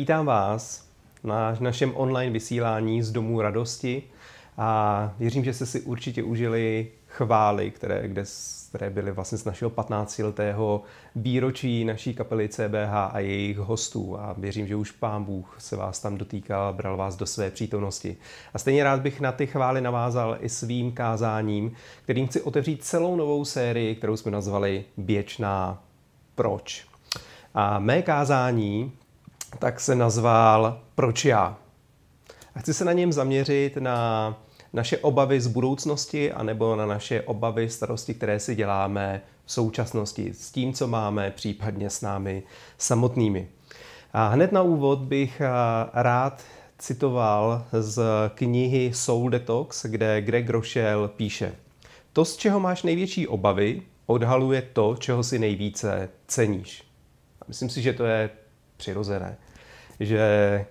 vítám vás na našem online vysílání z Domů radosti a věřím, že jste si určitě užili chvály, které, kde, které byly vlastně z našeho 15-letého výročí naší kapely CBH a jejich hostů a věřím, že už Pán Bůh se vás tam dotýkal, bral vás do své přítomnosti. A stejně rád bych na ty chvály navázal i svým kázáním, kterým chci otevřít celou novou sérii, kterou jsme nazvali Běčná proč. A mé kázání tak se nazval Proč já? A chci se na něm zaměřit na naše obavy z budoucnosti anebo na naše obavy, starosti, které si děláme v současnosti s tím, co máme, případně s námi samotnými. A hned na úvod bych rád citoval z knihy Soul Detox, kde Greg Rochelle píše To, z čeho máš největší obavy, odhaluje to, čeho si nejvíce ceníš. Myslím si, že to je přirozené. Že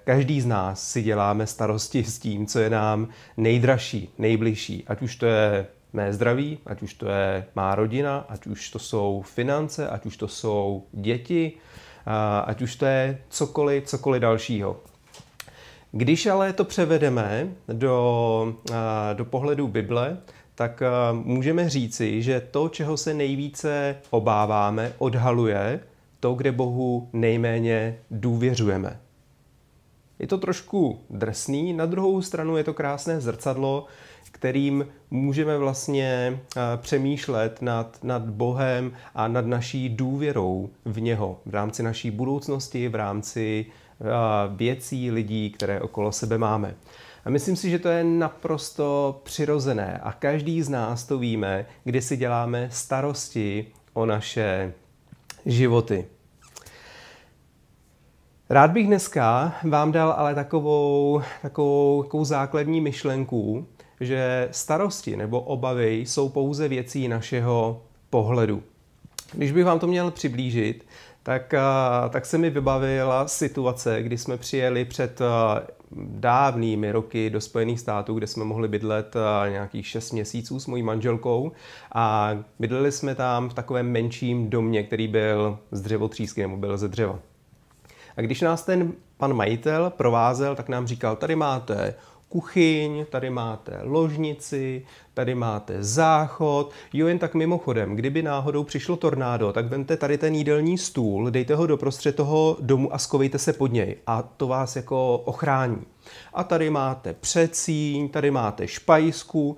každý z nás si děláme starosti s tím, co je nám nejdražší, nejbližší. Ať už to je mé zdraví, ať už to je má rodina, ať už to jsou finance, ať už to jsou děti, ať už to je cokoliv, cokoliv dalšího. Když ale to převedeme do, do pohledu Bible, tak můžeme říci, že to, čeho se nejvíce obáváme, odhaluje to, kde Bohu nejméně důvěřujeme. Je to trošku drsný, na druhou stranu je to krásné zrcadlo, kterým můžeme vlastně přemýšlet nad, nad Bohem a nad naší důvěrou v něho v rámci naší budoucnosti, v rámci věcí, lidí, které okolo sebe máme. A myslím si, že to je naprosto přirozené a každý z nás to víme, kdy si děláme starosti o naše životy. Rád bych dneska vám dal ale takovou, takovou, takovou základní myšlenku, že starosti nebo obavy jsou pouze věcí našeho pohledu. Když bych vám to měl přiblížit, tak, tak se mi vybavila situace, kdy jsme přijeli před dávnými roky do Spojených států, kde jsme mohli bydlet nějakých 6 měsíců s mojí manželkou a bydleli jsme tam v takovém menším domě, který byl z dřevotřísky nebo byl ze dřeva. A když nás ten pan majitel provázel, tak nám říkal, tady máte kuchyň, tady máte ložnici, tady máte záchod. Jo, jen tak mimochodem, kdyby náhodou přišlo tornádo, tak vemte tady ten jídelní stůl, dejte ho doprostřed toho domu a skovejte se pod něj a to vás jako ochrání. A tady máte přecíň, tady máte špajsku.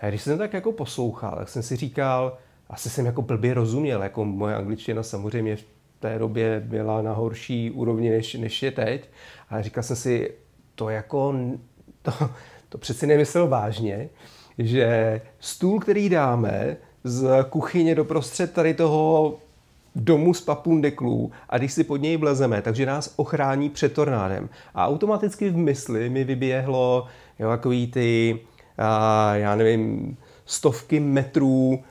A když jsem tak jako poslouchal, tak jsem si říkal, asi jsem jako blbě rozuměl, jako moje angličtina samozřejmě v té době byla na horší úrovni, než, než je teď. A říkal jsem si, to jako to, to přeci nemyslel vážně, že stůl, který dáme z kuchyně do prostřed tady toho domu z papundeklů a když si pod něj vlezeme, takže nás ochrání před tornádem. A automaticky v mysli mi vyběhlo jo, takový ty, a, já nevím, stovky metrů,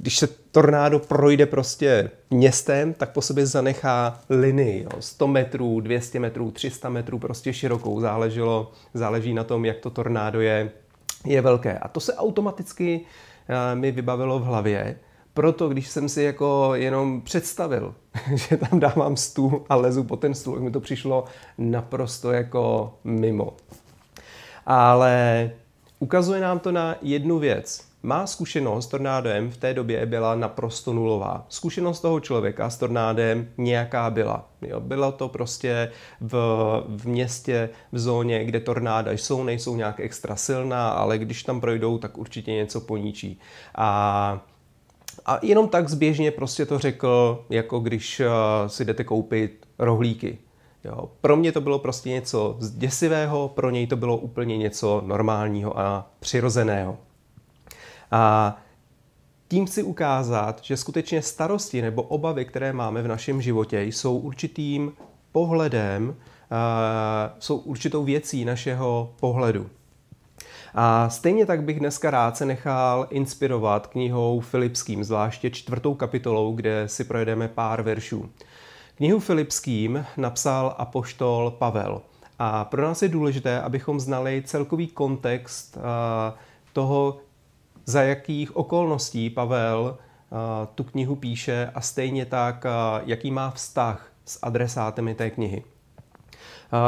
když se tornádo projde prostě městem, tak po sobě zanechá linii, jo, 100 metrů, 200 metrů, 300 metrů, prostě širokou, záleželo, záleží na tom, jak to tornádo je, je velké. A to se automaticky uh, mi vybavilo v hlavě, proto když jsem si jako jenom představil, že tam dávám stůl a lezu po ten stůl, mi to přišlo naprosto jako mimo. Ale ukazuje nám to na jednu věc. Má zkušenost s tornádem v té době byla naprosto nulová. Zkušenost toho člověka s tornádem nějaká byla. Jo, bylo to prostě v, v městě, v zóně, kde tornáda jsou, nejsou nějak extra silná, ale když tam projdou, tak určitě něco poníčí. A a jenom tak zběžně prostě to řekl, jako když uh, si jdete koupit rohlíky. Jo. Pro mě to bylo prostě něco děsivého, pro něj to bylo úplně něco normálního a přirozeného. A tím chci ukázat, že skutečně starosti nebo obavy, které máme v našem životě, jsou určitým pohledem, jsou určitou věcí našeho pohledu. A stejně tak bych dneska rád se nechal inspirovat knihou Filipským, zvláště čtvrtou kapitolou, kde si projedeme pár veršů. Knihu Filipským napsal apoštol Pavel. A pro nás je důležité, abychom znali celkový kontext toho, za jakých okolností Pavel tu knihu píše a stejně tak, jaký má vztah s adresátemi té knihy.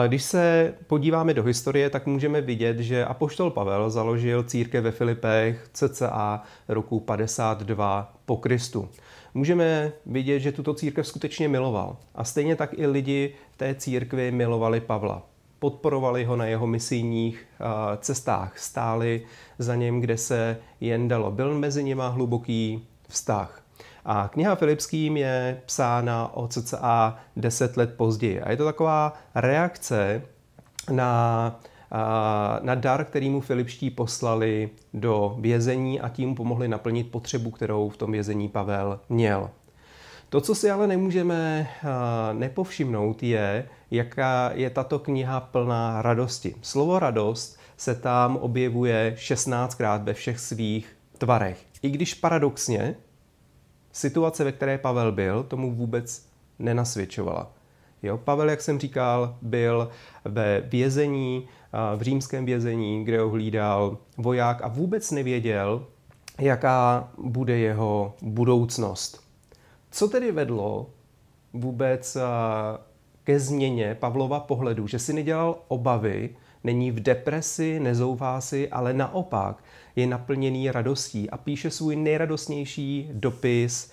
Když se podíváme do historie, tak můžeme vidět, že apoštol Pavel založil církev ve Filipech cca roku 52 po Kristu. Můžeme vidět, že tuto církev skutečně miloval. A stejně tak i lidi té církvi milovali Pavla. Podporovali ho na jeho misijních cestách, stáli za něm, kde se jen dalo. Byl mezi nimi hluboký vztah. A kniha Filipským je psána o cca 10 let později. A je to taková reakce na, na dar, který mu Filipští poslali do vězení a tím pomohli naplnit potřebu, kterou v tom vězení Pavel měl. To, co si ale nemůžeme nepovšimnout, je, jaká je tato kniha plná radosti. Slovo radost se tam objevuje 16krát ve všech svých tvarech. I když paradoxně situace, ve které Pavel byl, tomu vůbec nenasvědčovala. Jo, Pavel, jak jsem říkal, byl ve vězení, v římském vězení, kde ho hlídal voják a vůbec nevěděl, jaká bude jeho budoucnost. Co tedy vedlo vůbec ke změně Pavlova pohledu, že si nedělal obavy, není v depresi, nezouvá si, ale naopak je naplněný radostí a píše svůj nejradostnější dopis,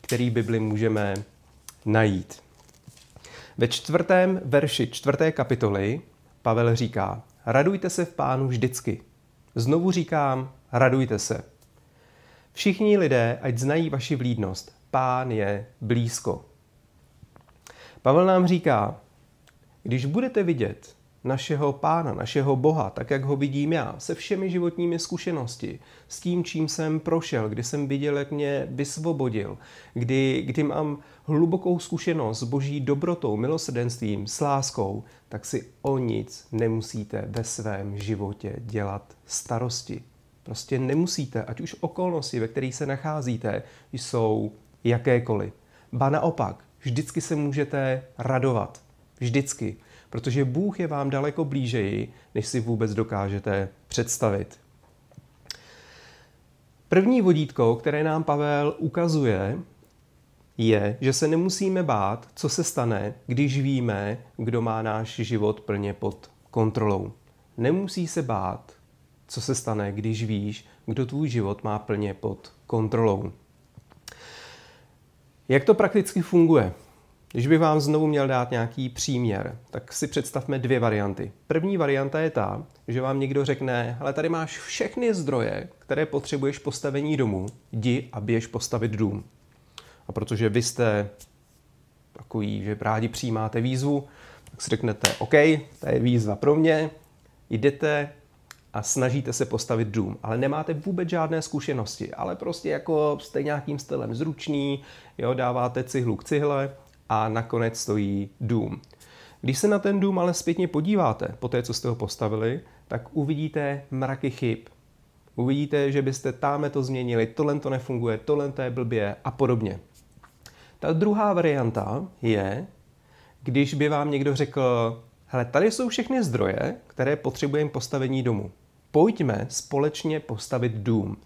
který Bibli můžeme najít. Ve čtvrtém verši čtvrté kapitoly Pavel říká, radujte se v pánu vždycky. Znovu říkám, radujte se. Všichni lidé, ať znají vaši vlídnost, pán je blízko. Pavel nám říká, když budete vidět našeho pána, našeho Boha, tak jak ho vidím já, se všemi životními zkušenosti, s tím, čím jsem prošel, kdy jsem viděl, jak mě vysvobodil, kdy, kdy mám hlubokou zkušenost s boží dobrotou, milosrdenstvím, s láskou, tak si o nic nemusíte ve svém životě dělat starosti. Prostě nemusíte, ať už okolnosti, ve kterých se nacházíte, jsou jakékoliv. Ba naopak, vždycky se můžete radovat. Vždycky protože Bůh je vám daleko blížeji, než si vůbec dokážete představit. První vodítko, které nám Pavel ukazuje, je, že se nemusíme bát, co se stane, když víme, kdo má náš život plně pod kontrolou. Nemusí se bát, co se stane, když víš, kdo tvůj život má plně pod kontrolou. Jak to prakticky funguje? Když bych vám znovu měl dát nějaký příměr, tak si představme dvě varianty. První varianta je ta, že vám někdo řekne, ale tady máš všechny zdroje, které potřebuješ postavení domu, jdi a běž postavit dům. A protože vy jste takový, že rádi přijímáte výzvu, tak si řeknete, OK, to je výzva pro mě, jdete a snažíte se postavit dům, ale nemáte vůbec žádné zkušenosti, ale prostě jako jste nějakým stylem zručný, jo, dáváte cihlu k cihle a nakonec stojí dům. Když se na ten dům ale zpětně podíváte, po té, co jste ho postavili, tak uvidíte mraky chyb. Uvidíte, že byste táme to změnili, tohle to nefunguje, tohle to je blbě a podobně. Ta druhá varianta je, když by vám někdo řekl, hele, tady jsou všechny zdroje, které potřebujeme postavení domu. Pojďme společně postavit dům.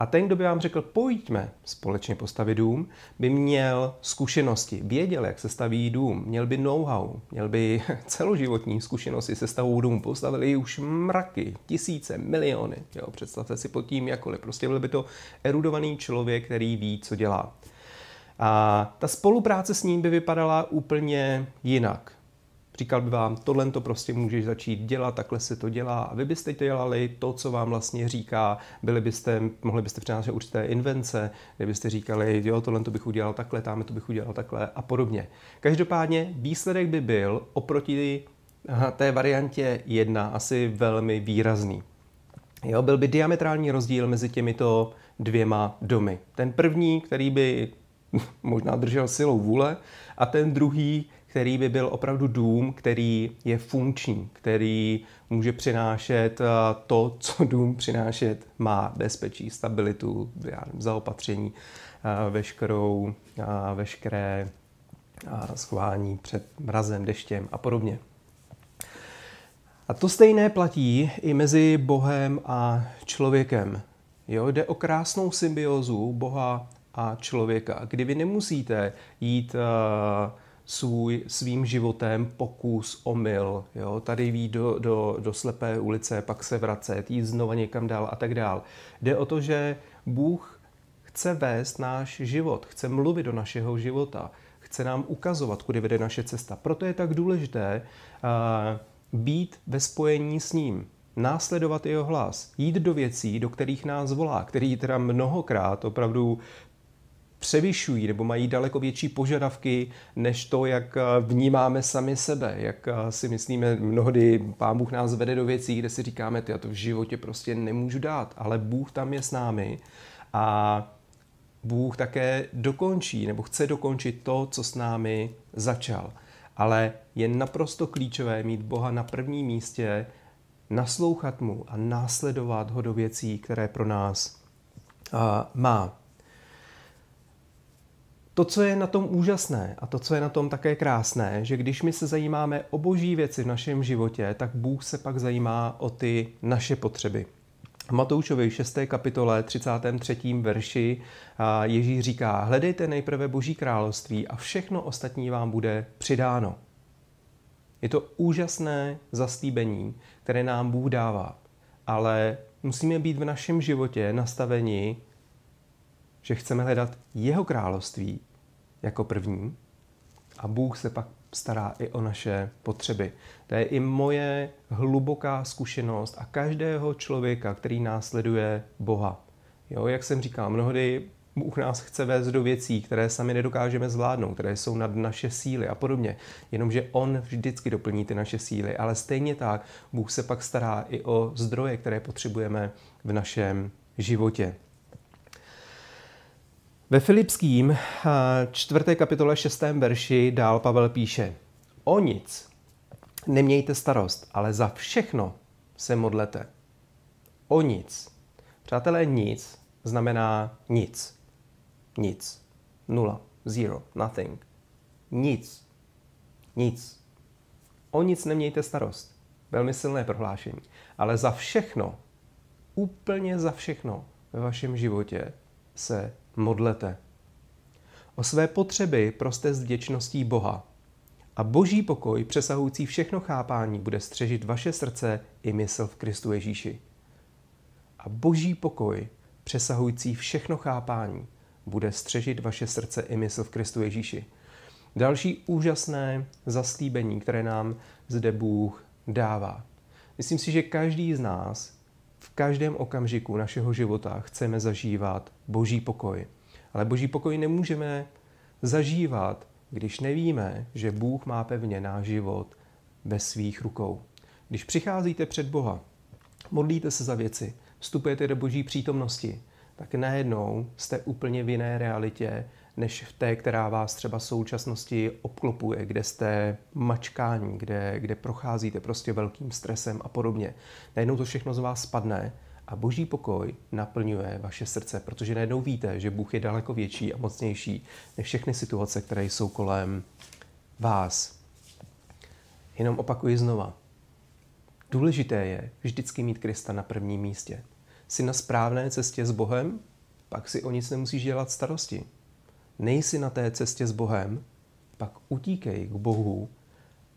A ten, kdo by vám řekl, pojďme společně postavit dům, by měl zkušenosti, věděl, jak se staví dům, měl by know-how, měl by celoživotní zkušenosti se stavou dům, postavili už mraky, tisíce, miliony. Jo, představte si pod tím jakkoliv. Prostě byl by to erudovaný člověk, který ví, co dělá. A ta spolupráce s ním by vypadala úplně jinak. Říkal by vám, tohle to prostě můžeš začít dělat, takhle se to dělá a vy byste dělali to, co vám vlastně říká, byli byste, mohli byste přinášet určité invence, kde byste říkali, jo, tohle to bych udělal takhle, tam to bych udělal takhle a podobně. Každopádně výsledek by byl oproti té variantě jedna asi velmi výrazný. Jo, byl by diametrální rozdíl mezi těmito dvěma domy. Ten první, který by možná držel silou vůle, a ten druhý, který by byl opravdu dům, který je funkční, který může přinášet eh, to, co dům přinášet má, bezpečí, stabilitu, já nevím, zaopatření, eh, veškerou, eh, veškeré schování před mrazem, deštěm a podobně. A to stejné platí i mezi Bohem a člověkem. Jo, jde o krásnou symbiozu Boha a člověka, kdy vy nemusíte jít uh, svůj, svým životem pokus, omyl. Jo? Tady ví do, do, do slepé ulice, pak se vracet, jít znova někam dál a tak dál. Jde o to, že Bůh chce vést náš život, chce mluvit do našeho života, chce nám ukazovat, kudy vede naše cesta. Proto je tak důležité uh, být ve spojení s ním, následovat jeho hlas, jít do věcí, do kterých nás volá, který teda mnohokrát opravdu převyšují nebo mají daleko větší požadavky než to, jak vnímáme sami sebe, jak si myslíme, mnohdy Pán Bůh nás vede do věcí, kde si říkáme, ty, já to v životě prostě nemůžu dát, ale Bůh tam je s námi a Bůh také dokončí nebo chce dokončit to, co s námi začal. Ale je naprosto klíčové mít Boha na prvním místě, naslouchat mu a následovat ho do věcí, které pro nás uh, má. To, co je na tom úžasné a to, co je na tom také krásné, že když my se zajímáme o boží věci v našem životě, tak Bůh se pak zajímá o ty naše potřeby. V Matoušovi 6. kapitole 33. verši Ježíš říká, hledejte nejprve Boží království a všechno ostatní vám bude přidáno. Je to úžasné zaslíbení, které nám Bůh dává, ale musíme být v našem životě nastaveni, že chceme hledat jeho království jako první a Bůh se pak stará i o naše potřeby. To je i moje hluboká zkušenost a každého člověka, který následuje Boha. Jo, jak jsem říkal, mnohdy Bůh nás chce vést do věcí, které sami nedokážeme zvládnout, které jsou nad naše síly a podobně. Jenomže On vždycky doplní ty naše síly, ale stejně tak Bůh se pak stará i o zdroje, které potřebujeme v našem životě. Ve Filipským eh, čtvrté kapitole šestém verši dál Pavel píše O nic nemějte starost, ale za všechno se modlete. O nic. Přátelé, nic znamená nic. Nic. Nula. Zero. Nothing. Nic. Nic. O nic nemějte starost. Velmi silné prohlášení. Ale za všechno, úplně za všechno ve vašem životě se modlete. O své potřeby proste s vděčností Boha. A boží pokoj, přesahující všechno chápání, bude střežit vaše srdce i mysl v Kristu Ježíši. A boží pokoj, přesahující všechno chápání, bude střežit vaše srdce i mysl v Kristu Ježíši. Další úžasné zaslíbení, které nám zde Bůh dává. Myslím si, že každý z nás každém okamžiku našeho života chceme zažívat boží pokoj. Ale boží pokoj nemůžeme zažívat, když nevíme, že Bůh má pevně náš život ve svých rukou. Když přicházíte před Boha, modlíte se za věci, vstupujete do boží přítomnosti, tak najednou jste úplně v jiné realitě, než v té, která vás třeba v současnosti obklopuje, kde jste mačkání, kde, kde procházíte prostě velkým stresem a podobně. Najednou to všechno z vás spadne a boží pokoj naplňuje vaše srdce, protože najednou víte, že Bůh je daleko větší a mocnější než všechny situace, které jsou kolem vás. Jenom opakuji znova. Důležité je vždycky mít Krista na prvním místě. Jsi na správné cestě s Bohem, pak si o nic nemusíš dělat starosti nejsi na té cestě s Bohem, pak utíkej k Bohu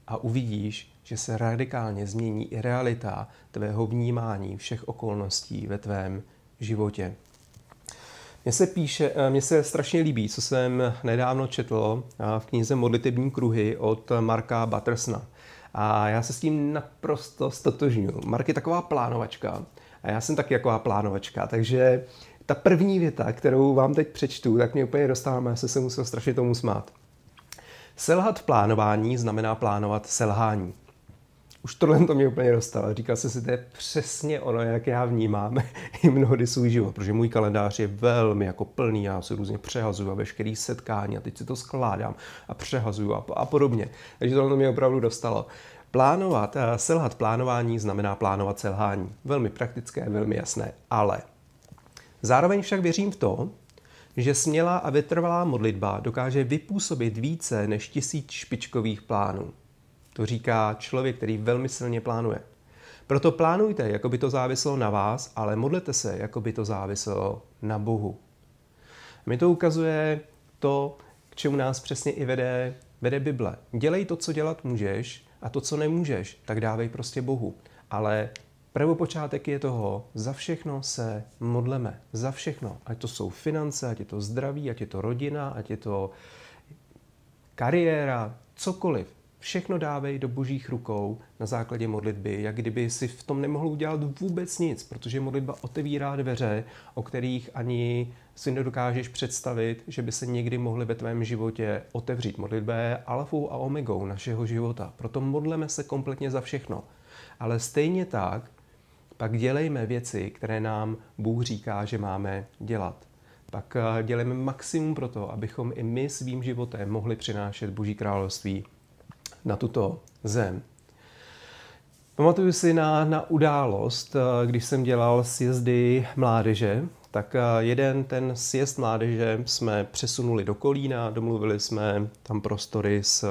a uvidíš, že se radikálně změní i realita tvého vnímání všech okolností ve tvém životě. Mně se píše, eh, mně se strašně líbí, co jsem nedávno četl eh, v knize Modlitební kruhy od Marka Battersona. A já se s tím naprosto stotožňuji. Mark je taková plánovačka a já jsem taky taková plánovačka, takže ta první věta, kterou vám teď přečtu, tak mě úplně dostává, já se se musel strašně tomu smát. Selhat v plánování znamená plánovat selhání. Už tohle to mě úplně dostalo. Říkal jsem si, to je přesně ono, jak já vnímám i mnohdy svůj život, protože můj kalendář je velmi jako plný, já se různě přehazuju a veškerý setkání a teď si to skládám a přehazuju a, a podobně. Takže tohle to mě opravdu dostalo. Plánovat, eh, selhat plánování znamená plánovat selhání. Velmi praktické, velmi jasné, ale Zároveň však věřím v to, že smělá a vytrvalá modlitba dokáže vypůsobit více než tisíc špičkových plánů. To říká člověk, který velmi silně plánuje. Proto plánujte, jako by to záviselo na vás, ale modlete se, jako by to záviselo na Bohu. Mi to ukazuje to, k čemu nás přesně i vede vede Bible. Dělej to, co dělat můžeš a to, co nemůžeš, tak dávej prostě Bohu. Ale prvopočátek je toho, za všechno se modleme. Za všechno. Ať to jsou finance, ať je to zdraví, ať je to rodina, ať je to kariéra, cokoliv. Všechno dávej do božích rukou na základě modlitby, jak kdyby si v tom nemohl udělat vůbec nic, protože modlitba otevírá dveře, o kterých ani si nedokážeš představit, že by se někdy mohly ve tvém životě otevřít. Modlitba je alfou a omegou našeho života. Proto modleme se kompletně za všechno. Ale stejně tak pak dělejme věci, které nám Bůh říká, že máme dělat. Pak eh, dělejme maximum pro to, abychom i my svým životem mohli přinášet Boží království na tuto zem. Pamatuju si na, na událost, eh, když jsem dělal sjezdy mládeže, tak eh, jeden ten sjezd mládeže jsme přesunuli do Kolína, domluvili jsme tam prostory s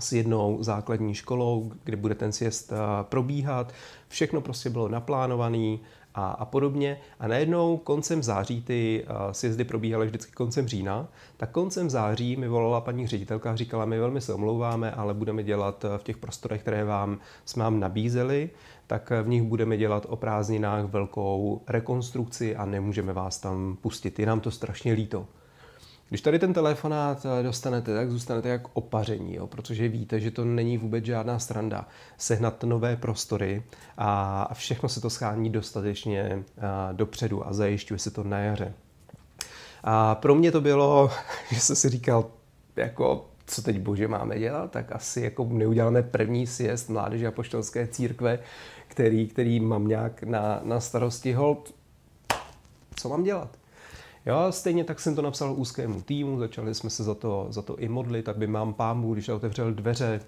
s jednou základní školou, kde bude ten sjezd probíhat. Všechno prostě bylo naplánované a, a podobně. A najednou koncem září, ty sjezdy probíhaly vždycky koncem října, tak koncem září mi volala paní ředitelka a říkala, my velmi se omlouváme, ale budeme dělat v těch prostorech, které vám jsme vám nabízeli, tak v nich budeme dělat o prázdninách velkou rekonstrukci a nemůžeme vás tam pustit. Je nám to strašně líto. Když tady ten telefonát eh, dostanete, tak zůstanete jak opaření, jo, protože víte, že to není vůbec žádná stranda. Sehnat nové prostory a všechno se to schání dostatečně eh, dopředu a zajišťuje se to na jaře. A pro mě to bylo, že jsem si říkal, jako co teď bože máme dělat, tak asi jako neuděláme první sjezd Mládeže a poštolské církve, který, který mám nějak na, na starosti hold. Co mám dělat? Jo, stejně tak jsem to napsal úzkému týmu, začali jsme se za to, za to i modlit, aby mám pámbu, když otevřel dveře,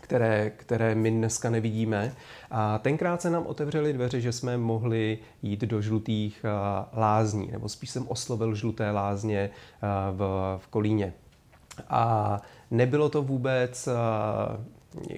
které, které my dneska nevidíme. A tenkrát se nám otevřely dveře, že jsme mohli jít do žlutých lázní, nebo spíš jsem oslovil žluté lázně v, v Kolíně. A nebylo to vůbec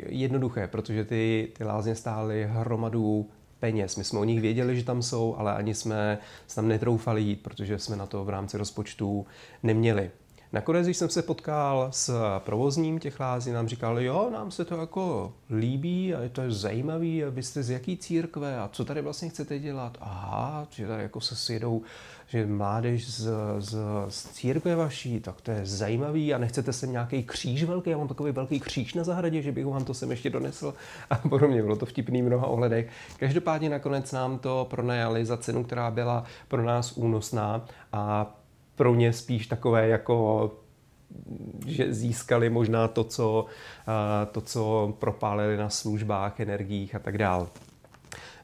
jednoduché, protože ty, ty lázně stály hromadu peněz. My jsme o nich věděli, že tam jsou, ale ani jsme se tam netroufali jít, protože jsme na to v rámci rozpočtu neměli. Nakonec, když jsem se potkal s provozním těch lází, nám říkal, jo, nám se to jako líbí a je to zajímavý, vy jste z jaký církve a co tady vlastně chcete dělat? Aha, že tady jako se sjedou, že mládež z, z, z církve vaší, tak to je zajímavý a nechcete sem nějaký kříž velký, já mám takový velký kříž na zahradě, že bych vám to sem ještě donesl a podobně, bylo to vtipný v mnoha ohledech. Každopádně nakonec nám to pronajali za cenu, která byla pro nás únosná a pro mě spíš takové jako že získali možná to, co, to, co propálili na službách, energiích a tak dále.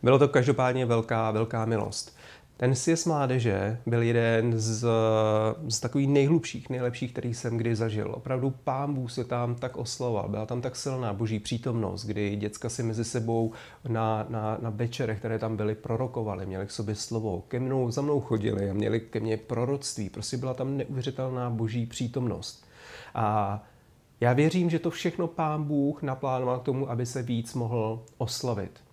Bylo to každopádně velká, velká milost. Ten sjezd mládeže byl jeden z, z takových nejhlubších, nejlepších, který jsem kdy zažil. Opravdu pán Bůh se tam tak osloval, byla tam tak silná boží přítomnost, kdy děcka si mezi sebou na, na, na večerech, které tam byly, prorokovali, měli k sobě slovo, ke mnou, za mnou chodili a měli ke mně proroctví. Prostě byla tam neuvěřitelná boží přítomnost. A já věřím, že to všechno pán Bůh naplánoval k tomu, aby se víc mohl oslavit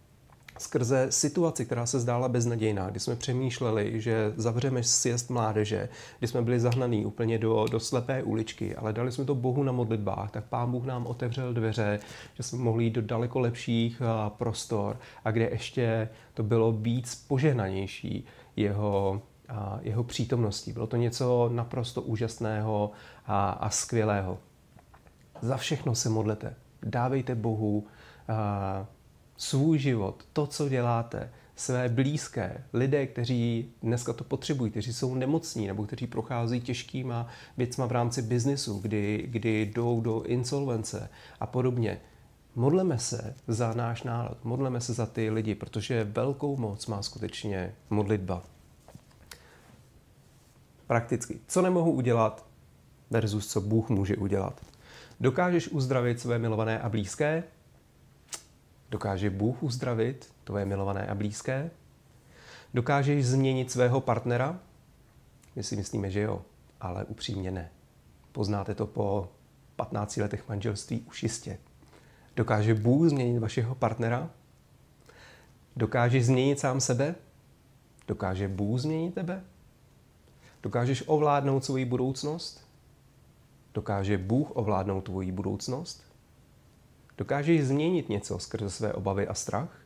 skrze situaci, která se zdála beznadějná, kdy jsme přemýšleli, že zavřeme sjezd mládeže, kdy jsme byli zahnaný úplně do, do slepé uličky, ale dali jsme to Bohu na modlitbách, tak Pán Bůh nám otevřel dveře, že jsme mohli jít do daleko lepších prostor a kde ještě to bylo víc požehnanější jeho, a jeho přítomností. Bylo to něco naprosto úžasného a, a skvělého. Za všechno se modlete. Dávejte Bohu a, svůj život, to, co děláte, své blízké, lidé, kteří dneska to potřebují, kteří jsou nemocní nebo kteří prochází těžkýma věcma v rámci biznisu, kdy, kdy jdou do insolvence a podobně. Modleme se za náš národ, modleme se za ty lidi, protože velkou moc má skutečně modlitba. Prakticky. Co nemohu udělat versus co Bůh může udělat. Dokážeš uzdravit své milované a blízké? Dokáže Bůh uzdravit tvoje milované a blízké? Dokážeš změnit svého partnera? My si myslíme, že jo, ale upřímně ne. Poznáte to po 15 letech manželství už jistě. Dokáže Bůh změnit vašeho partnera? Dokážeš změnit sám sebe? Dokáže Bůh změnit tebe? Dokážeš ovládnout svoji budoucnost? Dokáže Bůh ovládnout tvoji budoucnost? Dokážeš změnit něco skrze své obavy a strach?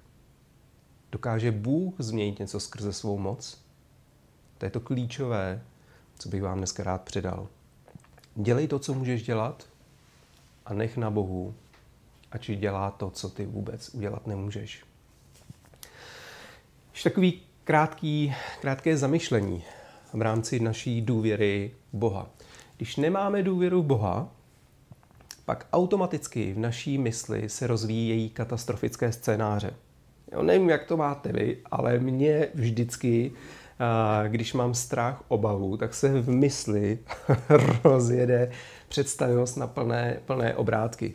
Dokáže Bůh změnit něco skrze svou moc? To je to klíčové, co bych vám dneska rád předal. Dělej to, co můžeš dělat a nech na Bohu, ať dělá to, co ty vůbec udělat nemůžeš. Ještě takový krátký, krátké zamyšlení v rámci naší důvěry Boha. Když nemáme důvěru v Boha, pak automaticky v naší mysli se rozvíjejí katastrofické scénáře. Jo, nevím, jak to máte vy, ale mě vždycky, když mám strach, obavu, tak se v mysli rozjede představivost na plné, plné obrátky.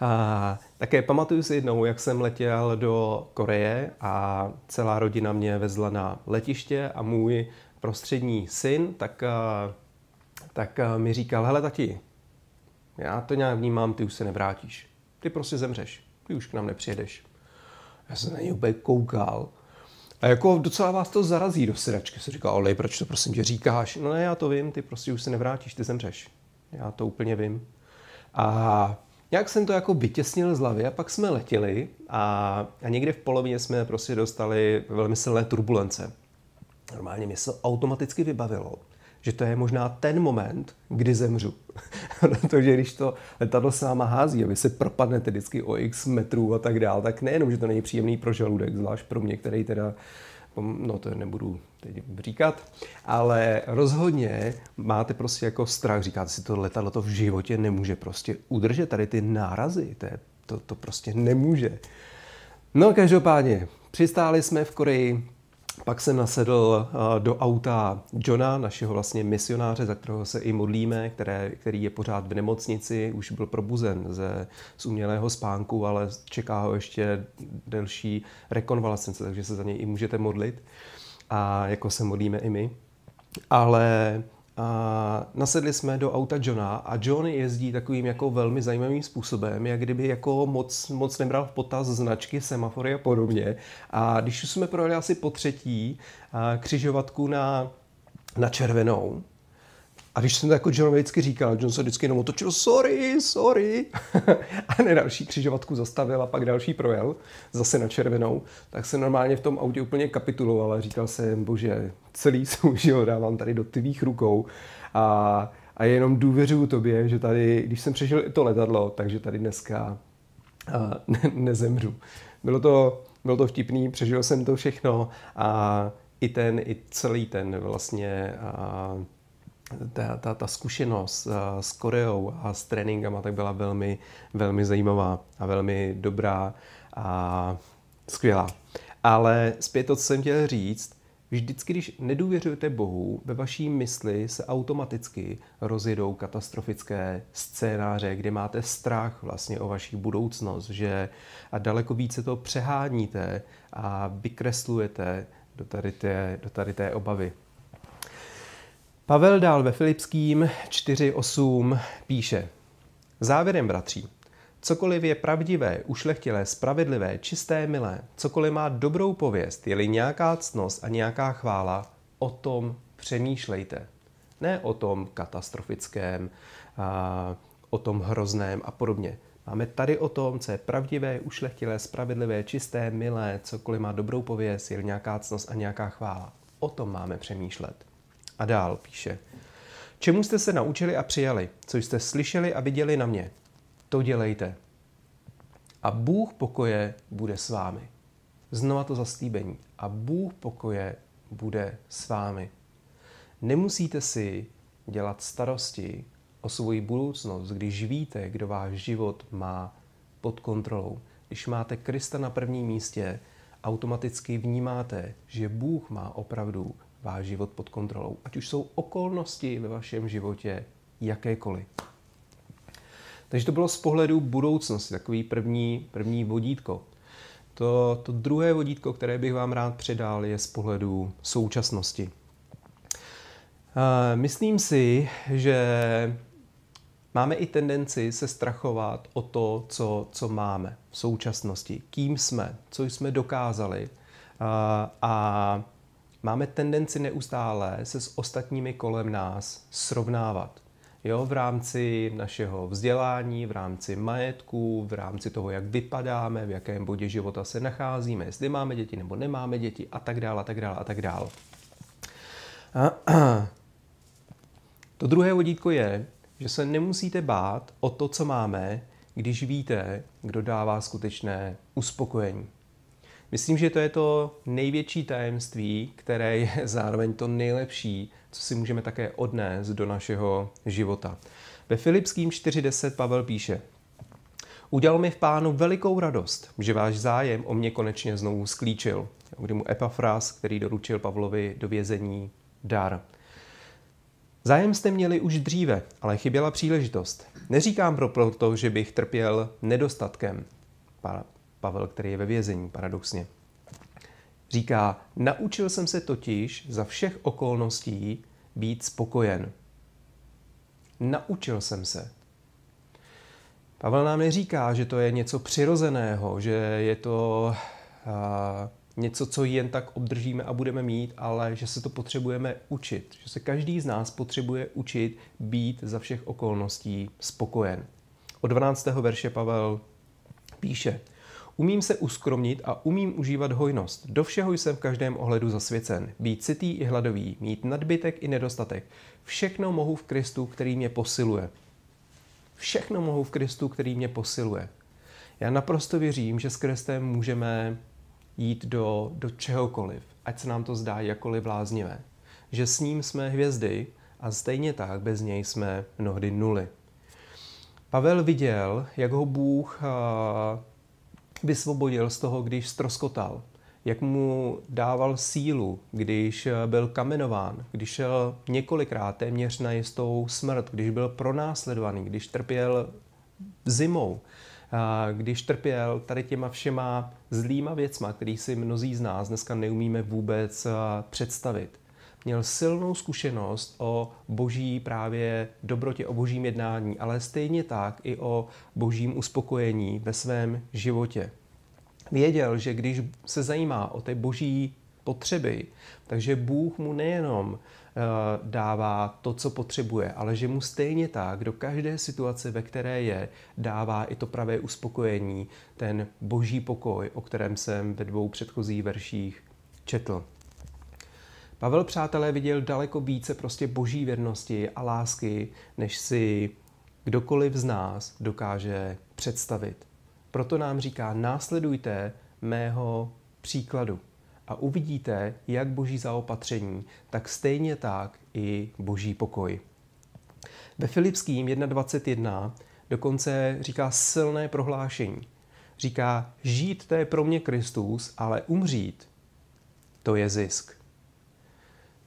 A také pamatuju si jednou, jak jsem letěl do Koreje a celá rodina mě vezla na letiště a můj prostřední syn, tak, tak mi říkal, hele tati, já to nějak vnímám, ty už se nevrátíš. Ty prostě zemřeš, ty už k nám nepřijedeš. Já jsem na něj úplně koukal. A jako docela vás to zarazí do sedačky. Se říká, Olej, proč to prosím tě říkáš? No ne, já to vím, ty prostě už se nevrátíš, ty zemřeš. Já to úplně vím. A nějak jsem to jako vytěsnil z hlavy a pak jsme letěli a, a někde v polovině jsme prostě dostali velmi silné turbulence. Normálně mě se automaticky vybavilo, že to je možná ten moment, kdy zemřu. Protože když to letadlo s náma hází a vy se propadnete vždycky o x metrů a tak dál, tak nejenom, že to není příjemný pro žaludek, zvlášť pro mě, který teda no to nebudu teď říkat, ale rozhodně máte prostě jako strach, říkáte si, to letadlo to v životě nemůže prostě udržet tady ty nárazy, to, je, to, to prostě nemůže. No každopádně, přistáli jsme v Koreji, pak jsem nasedl eh, do auta Johna, našeho vlastně misionáře, za kterého se i modlíme, které, který je pořád v nemocnici, už byl probuzen ze, z umělého spánku, ale čeká ho ještě delší rekonvalescence, takže se za něj i můžete modlit. A jako se modlíme i my. Ale a nasedli jsme do auta Johna a John jezdí takovým jako velmi zajímavým způsobem, jak kdyby jako moc, moc nebral v potaz značky, semafory a podobně. A když jsme projeli asi po třetí křižovatku na, na červenou, a když jsem to jako John vždycky říkal, John se vždycky jenom otočil, sorry, sorry. a ne další křižovatku zastavil a pak další projel, zase na červenou. Tak se normálně v tom autě úplně kapituloval a říkal jsem, bože, celý svůj život dávám tady do tvých rukou. A, a jenom důvěřuju tobě, že tady, když jsem přežil i to letadlo, takže tady dneska a, ne, nezemřu. Bylo to, bylo to vtipný, přežil jsem to všechno a i ten, i celý ten vlastně a, ta, ta, ta zkušenost uh, s Koreou a s tréninkama tak byla velmi, velmi zajímavá a velmi dobrá a skvělá. Ale zpět to, co jsem chtěl říct, vždycky, když nedůvěřujete Bohu, ve vaší mysli se automaticky rozjedou katastrofické scénáře, kde máte strach vlastně o vaši budoucnost, že a daleko více to přeháníte a vykreslujete do tady té, do tady té obavy. Pavel dál ve Filipským 4.8 píše Závěrem, bratří, cokoliv je pravdivé, ušlechtilé, spravedlivé, čisté, milé, cokoliv má dobrou pověst, je-li nějaká ctnost a nějaká chvála, o tom přemýšlejte. Ne o tom katastrofickém, a, o tom hrozném a podobně. Máme tady o tom, co je pravdivé, ušlechtilé, spravedlivé, čisté, milé, cokoliv má dobrou pověst, je nějaká ctnost a nějaká chvála. O tom máme přemýšlet. A dál píše. Čemu jste se naučili a přijali, co jste slyšeli a viděli na mě, to dělejte. A Bůh pokoje bude s vámi. Znova to zaslíbení. A Bůh pokoje bude s vámi. Nemusíte si dělat starosti o svoji budoucnost, když víte, kdo váš život má pod kontrolou. Když máte Krista na prvním místě, automaticky vnímáte, že Bůh má opravdu váš život pod kontrolou. Ať už jsou okolnosti ve vašem životě jakékoliv. Takže to bylo z pohledu budoucnosti, takový první, první vodítko. To, to druhé vodítko, které bych vám rád předal, je z pohledu současnosti. Myslím si, že máme i tendenci se strachovat o to, co, co máme v současnosti, kým jsme, co jsme dokázali a, a máme tendenci neustále se s ostatními kolem nás srovnávat. Jo, v rámci našeho vzdělání, v rámci majetku, v rámci toho, jak vypadáme, v jakém bodě života se nacházíme, jestli máme děti nebo nemáme děti a tak dále, a tak dále, a tak dále. To druhé vodítko je, že se nemusíte bát o to, co máme, když víte, kdo dává skutečné uspokojení. Myslím, že to je to největší tajemství, které je zároveň to nejlepší, co si můžeme také odnést do našeho života. Ve Filipským 4.10 Pavel píše, Udělal mi v pánu velikou radost, že váš zájem o mě konečně znovu sklíčil. Kdy mu Epafras, který doručil Pavlovi do vězení dar. Zájem jste měli už dříve, ale chyběla příležitost. Neříkám pro proto, že bych trpěl nedostatkem. Pavel, který je ve vězení, paradoxně. Říká, naučil jsem se totiž za všech okolností být spokojen. Naučil jsem se. Pavel nám neříká, že to je něco přirozeného, že je to uh, něco, co jen tak obdržíme a budeme mít, ale že se to potřebujeme učit. Že se každý z nás potřebuje učit být za všech okolností spokojen. Od 12. verše Pavel píše, Umím se uskromnit a umím užívat hojnost. Do všeho jsem v každém ohledu zasvěcen. Být citý i hladový, mít nadbytek i nedostatek. Všechno mohu v Kristu, který mě posiluje. Všechno mohu v Kristu, který mě posiluje. Já naprosto věřím, že s Kristem můžeme jít do, do čehokoliv, ať se nám to zdá jakkoliv bláznivé. Že s ním jsme hvězdy a stejně tak bez něj jsme mnohdy nuly. Pavel viděl, jak ho Bůh vysvobodil z toho, když stroskotal, jak mu dával sílu, když byl kamenován, když šel několikrát téměř na jistou smrt, když byl pronásledovaný, když trpěl zimou, když trpěl tady těma všema zlýma věcma, který si mnozí z nás dneska neumíme vůbec představit. Měl silnou zkušenost o boží právě dobrotě, o božím jednání, ale stejně tak i o božím uspokojení ve svém životě. Věděl, že když se zajímá o ty boží potřeby, takže Bůh mu nejenom Eh, dává to, co potřebuje, ale že mu stejně tak do každé situace, ve které je, dává i to pravé uspokojení, ten boží pokoj, o kterém jsem ve dvou předchozích verších četl. Pavel, přátelé, viděl daleko více prostě boží věrnosti a lásky, než si kdokoliv z nás dokáže představit. Proto nám říká, následujte mého příkladu a uvidíte, jak boží zaopatření, tak stejně tak i boží pokoj. Ve Filipským 1.21 dokonce říká silné prohlášení. Říká, žít to je pro mě Kristus, ale umřít to je zisk.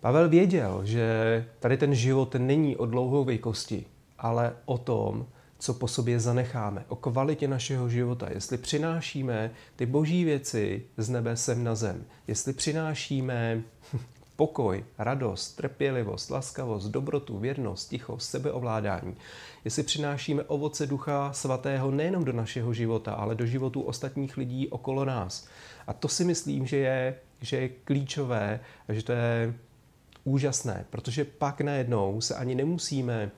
Pavel věděl, že tady ten život není o dlouhověkosti, ale o tom, co po sobě zanecháme, o kvalitě našeho života, jestli přinášíme ty boží věci z nebe sem na zem, jestli přinášíme pokoj, radost, trpělivost, laskavost, dobrotu, věrnost, tichost, sebeovládání. Jestli přinášíme ovoce Ducha Svatého nejenom do našeho života, ale do životu ostatních lidí okolo nás. A to si myslím, že je, že je klíčové že to je úžasné, protože pak najednou se ani nemusíme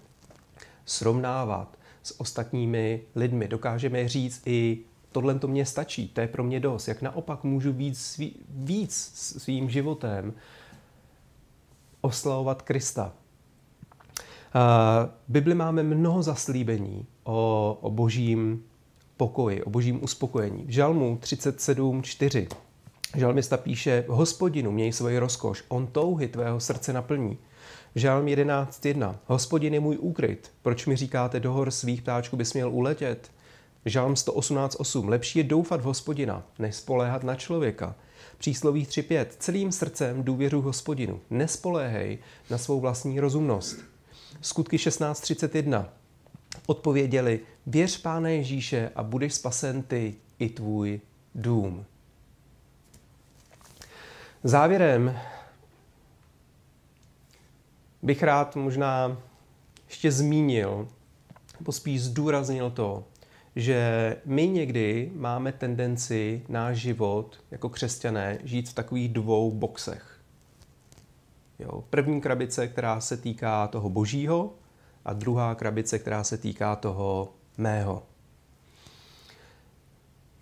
srovnávat s ostatními lidmi. Dokážeme říct i tohle to mě stačí, to je pro mě dost. Jak naopak můžu víc, svý, víc svým životem oslavovat Krista. V Bibli máme mnoho zaslíbení o, o božím pokoji, o božím uspokojení. V Žalmu 37.4 Žalmista píše, hospodinu, měj svoji rozkoš, on touhy tvého srdce naplní. Žálm 11.1. Hospodin je můj úkryt. Proč mi říkáte, do hor svých ptáčků bys měl uletět? Žálm 118.8. Lepší je doufat v hospodina, než spoléhat na člověka. Přísloví 3.5. Celým srdcem důvěřuji hospodinu. Nespoléhej na svou vlastní rozumnost. Skutky 16.31. Odpověděli, věř Pána Ježíše a budeš spasen ty i tvůj dům. Závěrem bych rád možná ještě zmínil, nebo spíš zdůraznil to, že my někdy máme tendenci náš život jako křesťané žít v takových dvou boxech. Jo, první krabice, která se týká toho božího, a druhá krabice, která se týká toho mého.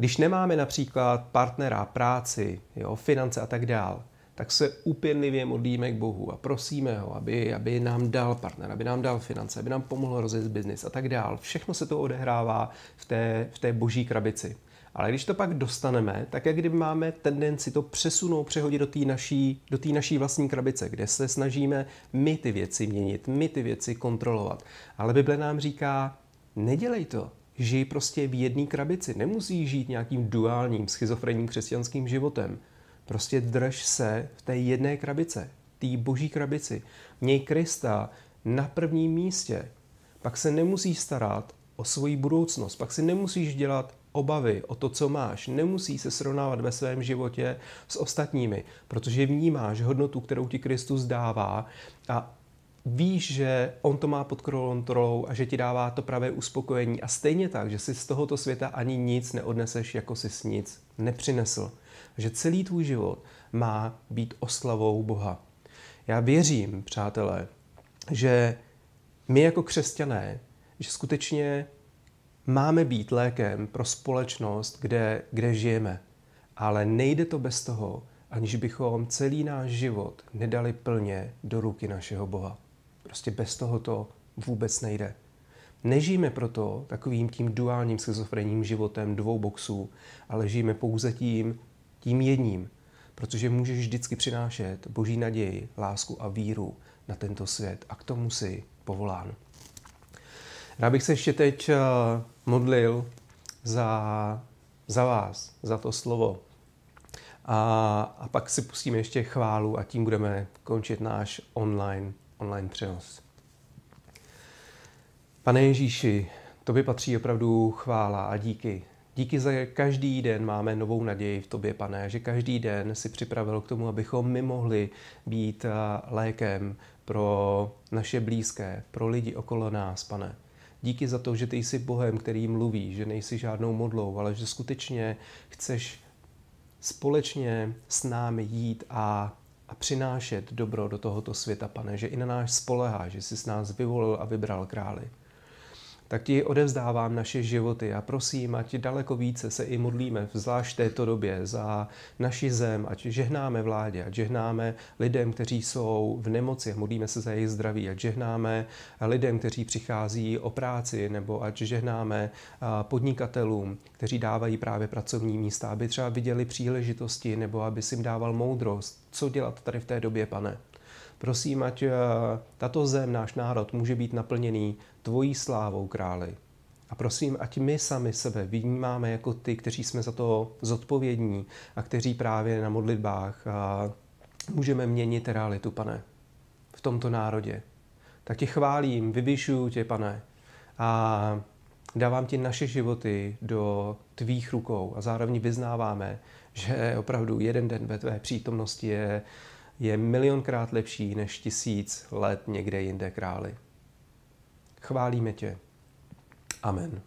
Když nemáme například partnera, práci, jo, finance a tak dál, tak se úpěnlivě modlíme k Bohu a prosíme ho, aby, aby nám dal partner, aby nám dal finance, aby nám pomohl rozjet biznis a tak dál. Všechno se to odehrává v té, v té boží krabici. Ale když to pak dostaneme, tak jak kdyby máme tendenci to přesunout, přehodit do té naší, do naší vlastní krabice, kde se snažíme my ty věci měnit, my ty věci kontrolovat. Ale Bible nám říká, nedělej to, žij prostě v jedné krabici. Nemusíš žít nějakým duálním, schizofrenním křesťanským životem. Prostě drž se v té jedné krabice, té boží krabici. Měj Krista na prvním místě. Pak se nemusíš starat o svoji budoucnost, pak si nemusíš dělat obavy o to, co máš. Nemusí se srovnávat ve svém životě s ostatními, protože vnímáš hodnotu, kterou ti Kristus dává a víš, že on to má pod kontrolou a že ti dává to pravé uspokojení a stejně tak, že si z tohoto světa ani nic neodneseš, jako si nic nepřinesl. Že celý tvůj život má být oslavou Boha. Já věřím, přátelé, že my jako křesťané, že skutečně máme být lékem pro společnost, kde, kde žijeme. Ale nejde to bez toho, aniž bychom celý náš život nedali plně do ruky našeho Boha. Prostě bez toho to vůbec nejde. Nežijeme proto takovým tím duálním schizofrenním životem dvou boxů, ale žijeme pouze tím, tím jedním, protože můžeš vždycky přinášet boží naději, lásku a víru na tento svět a k tomu si povolán. Já bych se ještě teď eh, modlil za, za vás, za to slovo. A, a pak si pustíme ještě chválu a tím budeme končit náš online, online přenos. Pane Ježíši, tobě patří opravdu chvála a díky. Díky za každý den máme novou naději v tobě, pane, že každý den si připravil k tomu, abychom my mohli být eh, lékem pro naše blízké, pro lidi okolo nás, pane. Díky za to, že ty jsi Bohem, který mluví, že nejsi žádnou modlou, ale že skutečně chceš společně s námi jít a, a přinášet dobro do tohoto světa, pane, že i na náš spolehá, že jsi s nás vyvolil a vybral králi. Tak ti odevzdávám naše životy a prosím, ať daleko více se i modlíme, zvlášť této době, za naši zem, ať žehnáme vládě, ať žehnáme lidem, kteří jsou v nemoci, modlíme se za jejich zdraví, ať žehnáme lidem, kteří přichází o práci, nebo ať žehnáme podnikatelům, kteří dávají právě pracovní místa, aby třeba viděli příležitosti, nebo aby si jim dával moudrost, co dělat tady v té době, pane. Prosím, ať eh, tato zem, náš národ, může být naplněný tvojí slávou, králi. A prosím, ať my sami sebe vnímáme jako ty, kteří jsme za to zodpovědní a kteří právě na modlitbách a můžeme měnit realitu, pane, v tomto národě. Tak tě chválím, vyvyšuju tě, pane, a dávám ti naše životy do tvých rukou a zároveň vyznáváme, že opravdu jeden den ve tvé přítomnosti je je milionkrát lepší než tisíc let někde jinde králi. Chválíme tě. Amen.